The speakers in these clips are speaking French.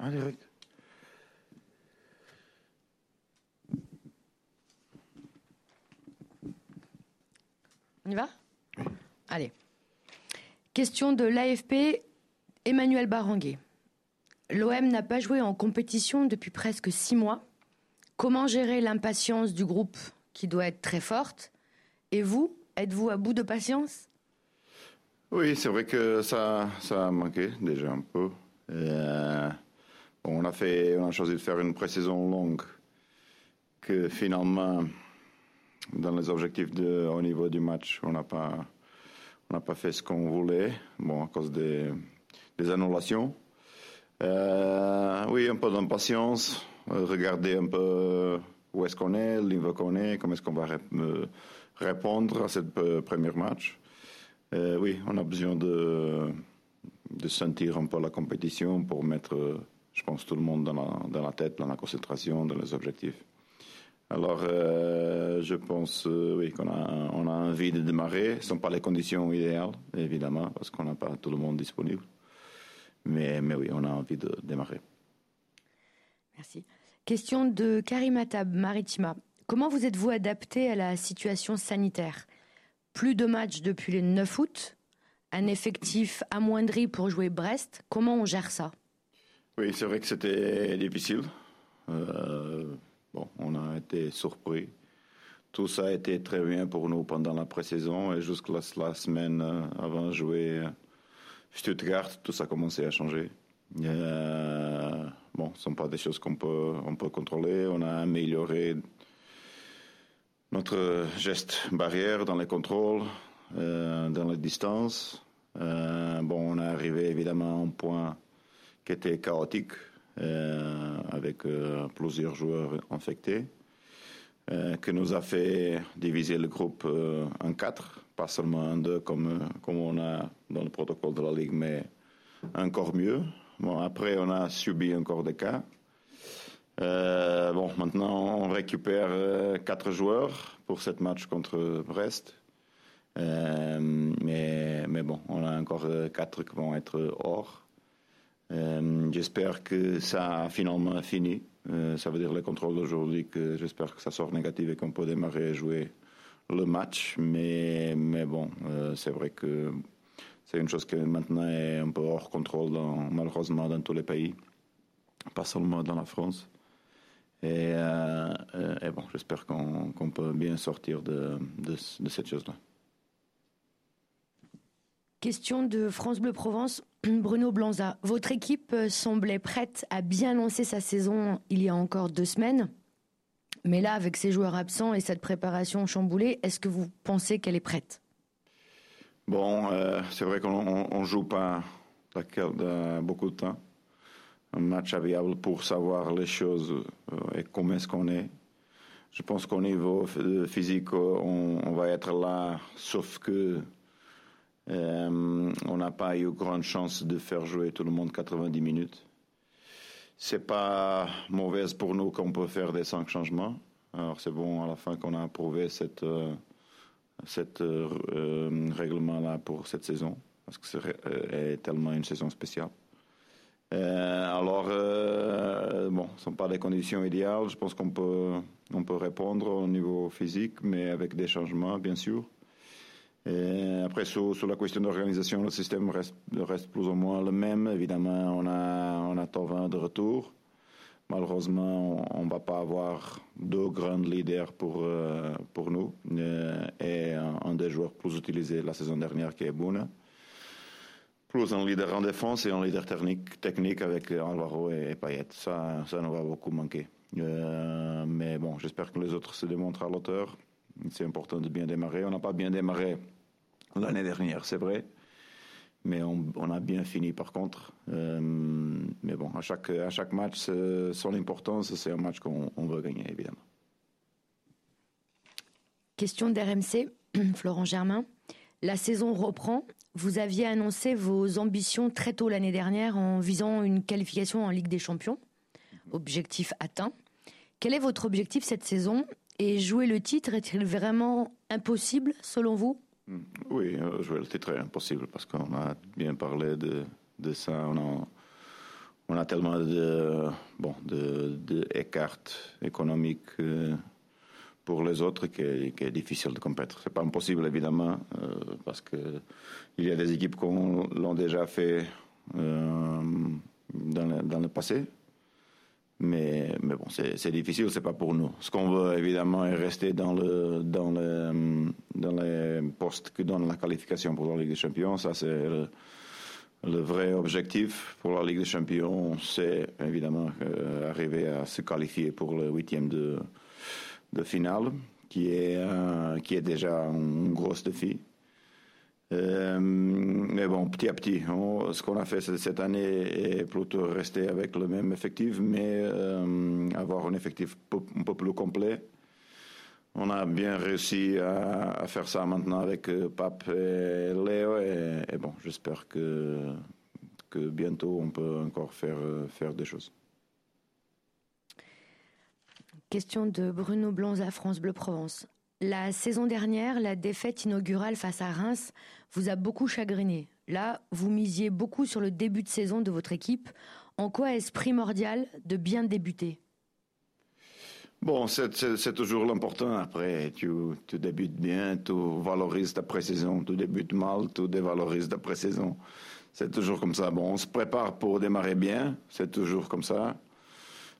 Direct. On y va? Allez. Question de l'AFP, Emmanuel Baranguet. L'OM n'a pas joué en compétition depuis presque six mois. Comment gérer l'impatience du groupe qui doit être très forte? Et vous, êtes-vous à bout de patience? Oui, c'est vrai que ça, ça a manqué déjà un peu. Euh, on, a fait, on a choisi de faire une pré-saison longue que finalement dans les objectifs au niveau du match, on n'a pas, on n'a pas fait ce qu'on voulait, bon, à cause des, annulations. Euh, oui, un peu d'impatience, euh, regarder un peu où est-ce qu'on est, le niveau qu'on est, comment est-ce qu'on va euh, répondre à ce premier match. oui, on a besoin de sentir un peu la compétition pour mettre, je pense, tout le monde dans la, dans la tête, dans la concentration, dans les objectifs. Alors, euh, je pense euh, oui, qu'on a, on a envie de démarrer. Ce ne sont pas les conditions idéales, évidemment, parce qu'on n'a pas tout le monde disponible. Mais, mais oui, on a envie de démarrer. Merci. Question de Karimatab Maritima. Comment vous êtes-vous adapté à la situation sanitaire? Plus de matchs depuis le 9 août, un effectif amoindri pour jouer Brest. Comment on gère ça? Oui, c'est vrai que c'était difficile. Euh, Bon, on a été surpris. Tout ça a été très bien pour nous pendant la pré-saison et jusqu'à la, semaine euh, avant de jouer euh, Stuttgart, tout ça a commencé à changer. Euh, bon, ce ne sont pas des choses qu'on peut, on peut contrôler. On a amélioré notre geste barrière dans les contrôles, dans les distances. bon, on est arrivé évidemment à un point qui était chaotique. Euh, avec euh, plusieurs joueurs infectés, euh, qui nous a fait diviser le groupe en quatre, pas seulement en deux comme, comme on a dans le protocole de la Ligue, mais encore mieux. Bon, après, on a subi encore des cas. bon, maintenant, on récupère quatre joueurs pour cette match contre Brest. mais, mais bon, on a encore quatre qui vont être hors. Euh, j'espère que ça a finalement fini. Euh, ça veut dire le contrôle d'aujourd'hui que j'espère que ça sort négatif et qu'on peut démarrer et jouer le match. Mais, mais bon, euh, c'est vrai que c'est une chose qui maintenant est un peu hors contrôle, malheureusement, dans tous les pays, pas seulement dans la France. Et, et bon, j'espère qu'on peut bien sortir de, de, de cette chose-là. Question de France Bleu Provence, Bruno Blanza. Votre équipe euh, semblait prête à bien lancer sa saison il y a encore deux semaines. Mais là, avec ses joueurs absents et cette préparation chamboulée, est-ce que vous pensez qu'elle est prête? Bon, euh, c'est vrai qu'on ne joue pas beaucoup de temps. Un match viable pour savoir les choses euh, et comment est-ce qu'on est. Je pense qu'au niveau physique, on, va être là, sauf que euh, on n'a pas eu grande chance de faire jouer tout le monde 90 minutes. C'est pas mauvaise pour nous qu'on peut faire des cinq changements. Alors c'est bon à la fin qu'on a approuvé cette, euh, euh, règlement-là pour cette saison, parce que c'est tellement une saison spéciale. alors, bon, ce sont pas des conditions idéales. Je pense qu'on peut, on peut répondre au niveau physique, mais avec des changements, bien sûr. Et après, sur, la question d'organisation, le système reste, plus ou moins le même. Évidemment, on a, on a Tovin de retour. Malheureusement, on ne va pas avoir deux grands leaders pour, euh, pour nous. Euh, et un, des joueurs plus utilisés la saison dernière qui est Bouna. Plus un leader en défense et un leader technique, avec Alvaro et, Payet. Ça, ça nous va beaucoup manquer. Euh, mais bon, j'espère que les autres se démontrent à l'auteur. C'est important de bien démarrer. On n'a pas bien démarré l'année dernière, c'est vrai. Mais on, a bien fini par contre. Euh, mais bon, à chaque, à chaque match, son importance, c'est un match qu'on veut gagner, évidemment. Question d'RMC, Florent Germain. La saison reprend. Vous aviez annoncé vos ambitions très tôt l'année dernière en visant une qualification en Ligue des Champions. Objectif atteint. Quel est votre objectif cette saison? Et jouer le titre est-il vraiment impossible selon vous? Oui, euh, jouer le titre est impossible parce qu'on a bien parlé de, ça. On a, tellement de, bon, de, de économiques pour les autres qui est, difficile de compétir. C'est pas impossible évidemment parce que il y a des équipes qui l'ont déjà fait le, dans, le, passé. Mais, mais bon, c'est difficile, c'est pas pour nous. Ce qu'on veut évidemment est rester dans le dans le dans les postes que donne la qualification pour la Ligue des Champions. Ça c'est le, vrai objectif pour la Ligue des Champions, c'est évidemment euh, arriver à se qualifier pour le huitième de de finale, qui est qui est déjà un gros défi. Euh, mais bon, petit à petit, ce qu'on a fait cette année est plutôt rester avec le même effectif, mais euh, avoir un effectif un peu plus complet. On a bien réussi à, faire ça maintenant avec euh, Pape et Léo, et, bon, j'espère que, bientôt on peut encore faire, faire des choses. Question de Bruno à France Bleu Provence. La saison dernière, la défaite inaugurale face à Reims vous a beaucoup chagriné. Là, vous misiez beaucoup sur le début de saison de votre équipe. En quoi est-ce primordial de bien débuter? Bon, c'est toujours l'important. Après, tu, débutes bien, tu valorises ta pré-saison. Tu débutes mal, tu dévalorises ta pré-saison. C'est toujours comme ça. Bon, on se prépare pour démarrer bien. C'est toujours comme ça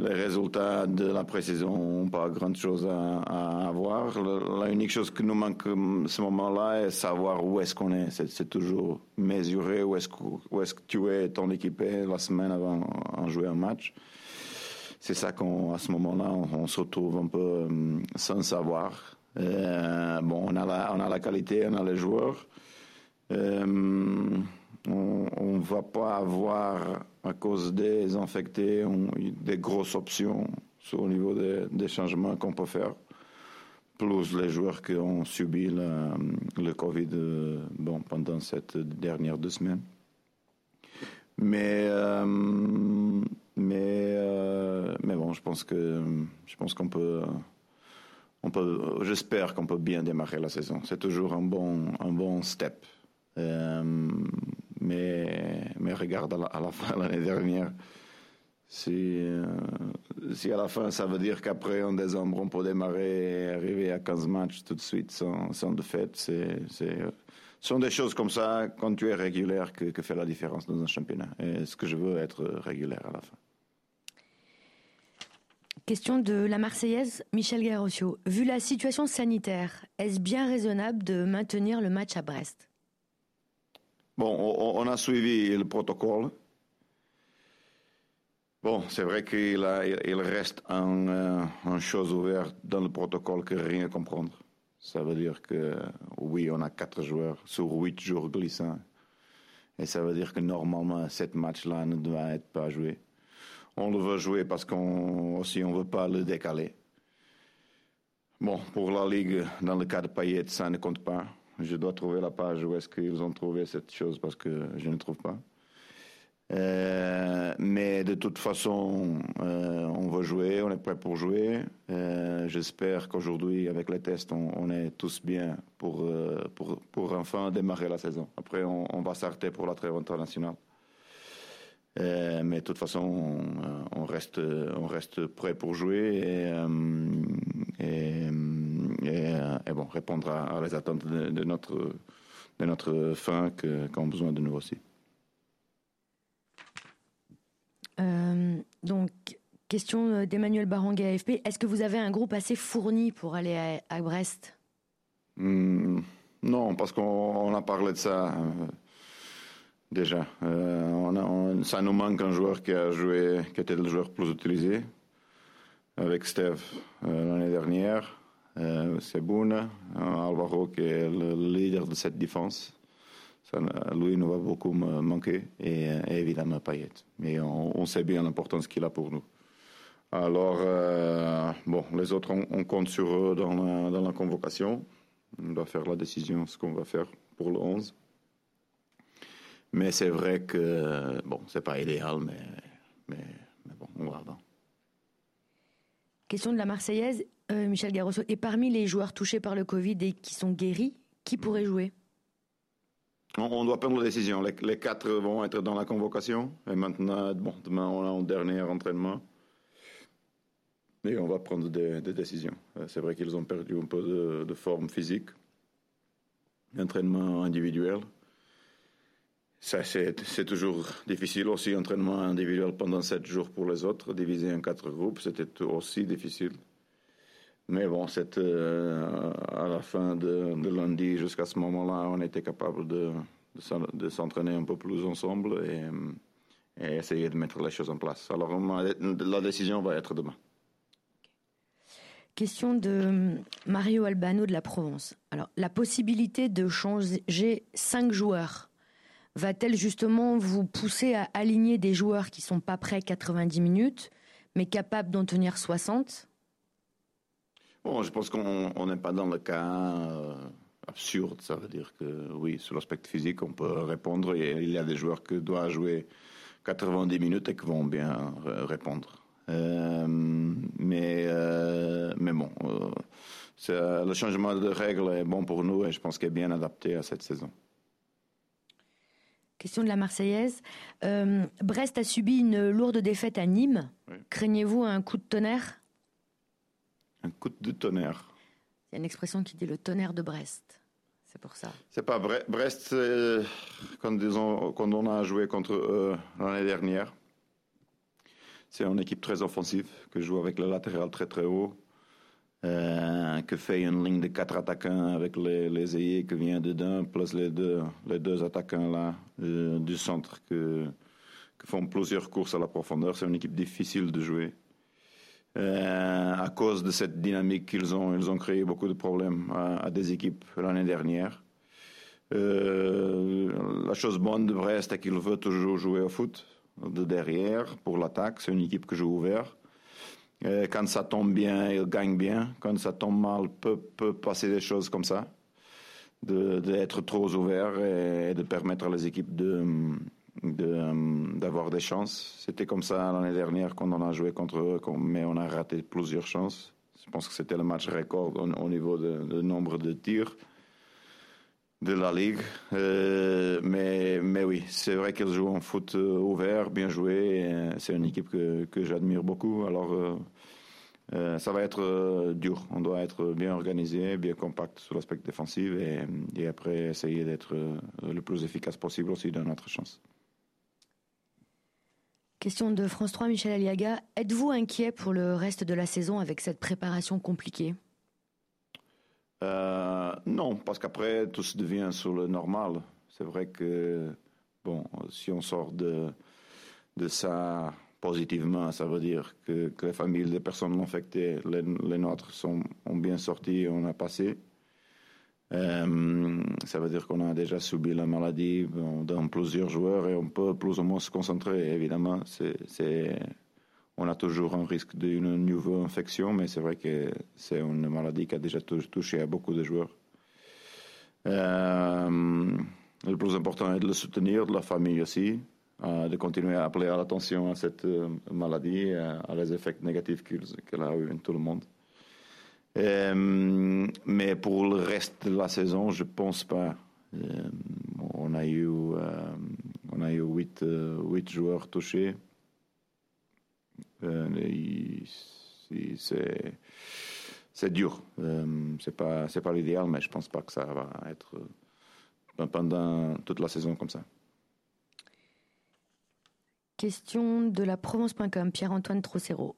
les résultats de la pré-saison n'ont pas grand-chose à, avoir. La, unique chose qui nous manque à ce moment-là est savoir où est-ce qu'on est. C'est toujours mesurer où est-ce que, tu es ton équipé la semaine avant de jouer un match. C'est ça qu'à ce moment-là, on, se retrouve un peu euh, sans savoir. Euh, bon, on a, la, on a la qualité, on a les joueurs. Euh, on ne va pas avoir, à cause des infectés, des grosses options sur le niveau des, changements qu'on peut faire. Plus les joueurs qui ont subi le, Covid euh, bon, pendant cette dernière deux semaines. Mais, euh, mais, euh, mais bon, je pense que je pense qu'on peut, on peut, j'espère qu'on peut bien démarrer la saison. C'est toujours un bon, un bon step. Mais, regarde à la, fin, l'année dernière, si, euh, si à la fin ça veut dire qu'après en décembre on peut démarrer et arriver à 15 matchs tout de suite sans, sans défaite, ce sont des choses comme ça, quand tu es régulier, que, que fait la différence dans un championnat. Et ce que je veux, être régulier à la fin. Question de la Marseillaise, Michel Garrocio. Vu la situation sanitaire, est-ce bien raisonnable de maintenir le match à Brest? Bon, on, a suivi le protocole. Bon, c'est vrai qu'il il reste une euh, chose ouverte dans le protocole que rien à comprendre. Ça veut dire que oui, on a quatre joueurs sur huit jours glissants. Et ça veut dire que normalement, cette match-là ne doit être pas joué. On le veut jouer parce qu'on aussi on veut pas le décaler. Bon, pour la Ligue, dans le cas de Payet, ça ne compte pas. Je dois trouver la page où est-ce qu'ils ont trouvé cette chose parce que je ne trouve pas. Euh, mais de toute façon, euh, on va jouer, on est prêt pour jouer. Euh, j'espère qu'aujourd'hui, avec les tests, on, est tous bien pour, pour, enfin démarrer la saison. Après, on, va s'arrêter pour la trêve internationale. mais de toute façon, on, reste, on reste prêt pour jouer euh, et, bon, répondre à, les attentes de, notre, de notre fin qu'ont besoin de nous aussi. Euh, donc, question d'Emmanuel Baranguet AFP. Est-ce que vous avez un groupe assez fourni pour aller à, Brest? Hmm, Non, parce qu'on a parlé de ça euh, déjà. on ça nous manque un joueur qui a joué, qui était le joueur plus utilisé avec Steve l'année dernière. Euh, c'est Bouna, Alvaro qui est le leader de cette défense. Ça, lui nous va beaucoup manquer et, évidemment Payet. Mais on, sait bien l'importance qu'il a pour nous. Alors, euh, bon, les autres, on, compte sur eux dans la, dans la, convocation. On doit faire la décision, ce qu'on va faire pour le 11. Mais c'est vrai que, bon, c'est pas idéal, mais, mais, mais bon, on va avant. Question de la Marseillaise, euh, Michel Garrosso. Et parmi les joueurs touchés par le Covid et qui sont guéris, qui pourrait jouer? On, doit prendre la décision. Les, quatre vont être dans la convocation. Et maintenant, bon, demain, on a un dernier entraînement. Et on va prendre des, décisions. Euh, c'est vrai qu'ils ont perdu un peu de, forme physique. Entraînement individuel. Ça, c'est toujours difficile aussi, entraînement individuel pendant sept jours pour les autres, divisé en quatre groupes, c'était aussi difficile. Mais bon, euh, à la fin de, lundi, jusqu'à ce moment-là, on était capable de, s'entraîner un peu plus ensemble et, et, essayer de mettre les choses en place. Alors, la décision va être demain. Question de Mario Albano de la Provence. Alors, la possibilité de changer cinq joueurs va-t-elle justement vous pousser à aligner des joueurs qui sont pas prêts 90 minutes, mais capables d'en tenir 60 Bon, je pense qu'on n'est pas dans le cas euh, absurde. Ça veut dire que oui, sur l'aspect physique, on peut répondre. il y a des joueurs qui doivent jouer 90 minutes et qui vont bien répondre. Euh, mais, euh, mais bon, le changement de règles est bon pour nous et je pense qu'il est bien adapté à cette saison. Question de la Marseillaise. Brest a subi une lourde défaite à Nîmes. Craignez-vous un coup de tonnerre? Un coup de tonnerre. Il y a une expression qui dit le tonnerre de Brest. C'est pour ça. C'est pas Brest, quand, disons, quand on a joué contre eux l'année dernière. C'est une équipe très offensive, que joue avec le latéral très très haut, euh, que fait une ligne de quatre attaquants avec les, les ailiers qui viennent dedans, plus les deux, les deux attaquants là euh, du centre que, qui font plusieurs courses à la profondeur. C'est une équipe difficile de jouer. Euh, à cause de cette dynamique qu'ils ont, ils ont créé beaucoup de problèmes à, des équipes l'année dernière. Euh, la chose bonne de Brest, c'est qu'il veut toujours jouer au foot de derrière pour l'attaque. C'est une équipe que joue ouvert. Euh, quand ça tombe bien, il gagne bien. Quand ça tombe mal, peut, peut passer des choses comme ça, d'être trop ouvert et de permettre à les équipes de euh, d'avoir des chances. C'était comme ça l'année dernière quand on a joué contre eux, mais on a raté plusieurs chances. Je pense que c'était le match record au, niveau de, nombre de tirs de la ligue. Euh, mais, oui, c'est vrai qu'elle joue en foot euh, ouvert, bien joué. C'est une équipe que, que j'admire beaucoup. Alors, ça va être dur. On doit être bien organisé, bien compact sur l'aspect défensif et, et, après essayer d'être le plus efficace possible aussi dans notre chance. Question de France 3, Michel Aliaga. Êtes-vous inquiet pour le reste de la saison avec cette préparation compliquée? Euh, Non, parce qu'après, tout se devient sur le normal. C'est vrai que, bon, si on sort de, de ça positivement, ça veut dire que, les familles des personnes infectées, les, les nôtres, sont, ont bien sorti, on a passé. Euh, ça veut dire qu'on a déjà subi la maladie dans plusieurs joueurs et on peut plus ou moins se concentrer. Évidemment, on a toujours un risque d'une nouvelle infection, mais c'est vrai que c'est une maladie qui a déjà touché à beaucoup de joueurs. Euh, le plus important est de le soutenir, de la famille aussi, euh, de continuer à appeler à l'attention à cette maladie, à les effets négatifs qu'elle a eu en tout le monde. Euh, mais pour le reste de la saison, je pense pas. Euh, on a eu, euh, on a eu huit, huit joueurs touchés. c'est c'est dur. c'est pas c'est pas l'idéal, mais je pense pas que ça va être pendant toute la saison comme ça. Question de la Provence.com, Pierre-Antoine Trocero.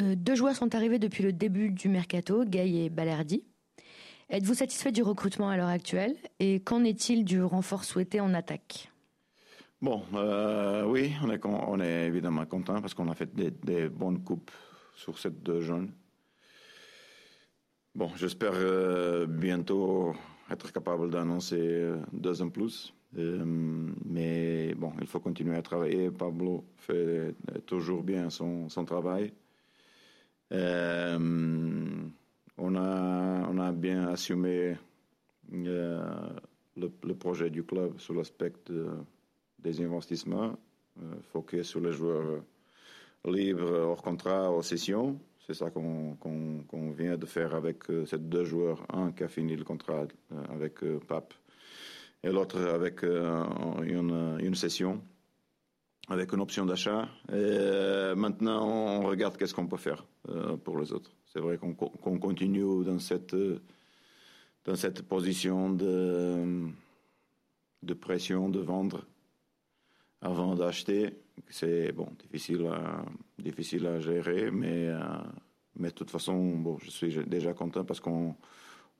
Euh, deux joueurs sont arrivés depuis le début du mercato, Gay et Balerdi. Êtes-vous satisfait du recrutement à l'heure actuelle et qu'en est-il du renfort souhaité en attaque? Bon, euh, oui, on est, évidemment content parce qu'on a fait des, bonnes coupes sur ces deux jeunes. Bon, j'espère euh, bientôt être capable d'annoncer deux en plus. mais bon, il faut continuer à travailler. Pablo fait toujours bien son travail. Euh, on, a, bien assumé euh, le, projet du club sur l'aspect des investissements, euh, focus sur les joueurs libres, hors contrat, hors session. C'est ça qu'on vient de faire avec ces deux joueurs. Un qui a fini le contrat avec Pape et l'autre avec une, session, avec une option d'achat. Et maintenant, on regarde qu'est-ce qu'on peut faire pour les autres. C'est vrai qu'on continue dans cette, dans cette position de, de pression de vendre avant d'acheter. C'est bon, difficile à, difficile à gérer, mais, euh, mais de toute façon, bon, je suis déjà content parce qu'on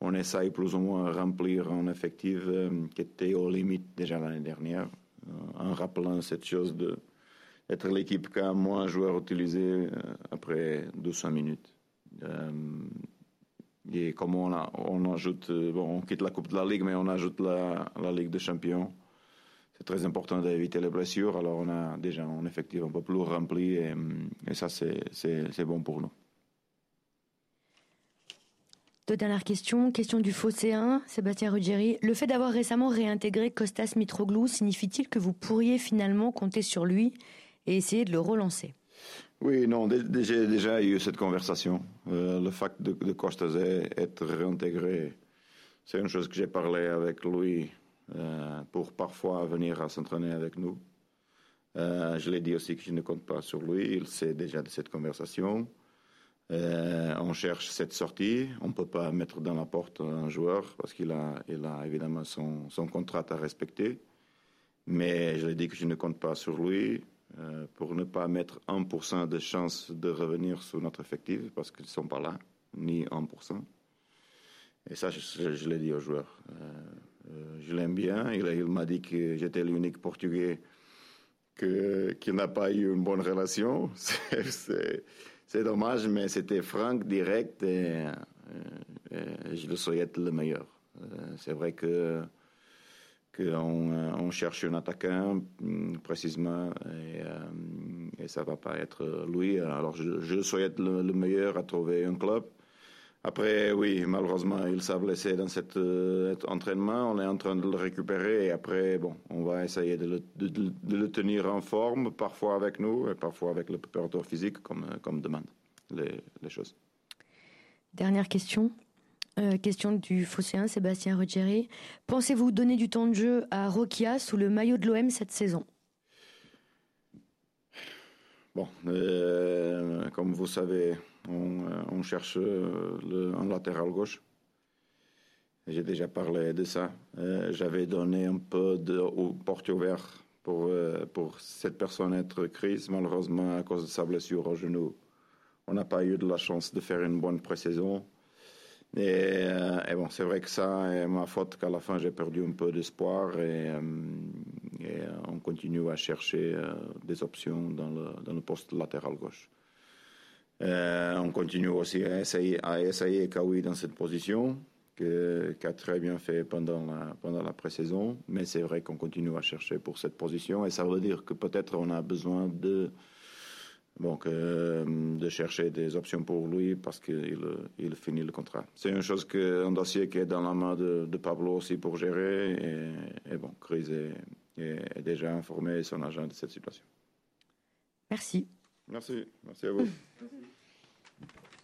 on essaye plus ou moins de remplir un effectif euh, qui était aux limites déjà l'année dernière, euh, en rappelant cette chose de être l'équipe qui a moins de joueurs utilisés après 200 minutes. et comme on, on ajoute, on quitte la Coupe de la Ligue, mais on ajoute la, la Ligue des Champions c'est très important d'éviter les blessures. Alors on a déjà un effectif un peu plus rempli et, ça c'est bon pour nous. Deux dernières questions. Question du Phocéen, Sébastien Ruggieri. Le fait d'avoir récemment réintégré Costas Mitroglou signifie-t-il que vous pourriez finalement compter sur lui et essayer de le relancer? Oui, non, j'ai déjà eu cette conversation. Euh, le fait de, Costas être réintégré, c'est une chose que j'ai parlé avec lui euh, pour parfois venir à s'entraîner avec nous. Euh, je l'ai dit aussi que je ne compte pas sur lui, il sait déjà de cette conversation. Euh, on cherche cette sortie, on ne peut pas mettre dans la porte un joueur parce qu'il a, évidemment son, contrat à respecter. Mais je lui ai dit que je ne compte pas sur lui pour ne pas mettre 1% de chance de revenir sur notre effectif parce qu'ils ne sont pas là, ni 1%. Et ça, je, l'ai dit aux joueurs. Euh, je l'aime bien. Il, m'a dit que j'étais l'unique Portugais qui n'a pas eu une bonne relation. C'est dommage, mais c'était franc, direct, et, euh, je le souhaite le meilleur. Euh, c'est vrai que qu'on on cherche un attaquant mm, précisément et, et ça va pas être lui. Alors je, je souhaite le, meilleur à trouver un club. Après, oui, malheureusement, il s'est blessé dans cet euh, entraînement. On est en train de le récupérer et après, bon, on va essayer de le, de, le tenir en forme, parfois avec nous et parfois avec le préparateur physique, comme, euh, comme demande les, les choses. Dernière question. Euh, question du Phocéen, Sébastien Ruggieri. Pensez-vous donner du temps de jeu à Rokia sous le maillot de l'OM cette saison? Bon, euh, comme vous savez, on, euh, on cherche euh, un latéral gauche. J'ai déjà parlé de ça. Euh, J'avais donné un peu de porte ouvert pour, cette personne être crise. Malheureusement, à cause de sa blessure au genou, on n'a pas eu de la chance de faire une bonne pré-saison. Et, bon, c'est vrai que ça est ma faute qu'à la fin j'ai perdu un peu d'espoir et, on continue à chercher des options dans le poste latéral gauche. Euh, on continue aussi à essayer, à Kawi dans cette position, qui a très bien fait pendant la, pendant la pré-saison. Mais c'est vrai qu'on continue à chercher pour cette position. Et ça veut dire que peut-être on a besoin de, donc, euh, de chercher des options pour lui parce qu'il il finit le contrat. C'est une chose que, un dossier qui est dans la main de, Pablo aussi pour gérer. Et, bon, Chris est, est déjà informé son agent de cette situation. Merci. Merci, merci à vous.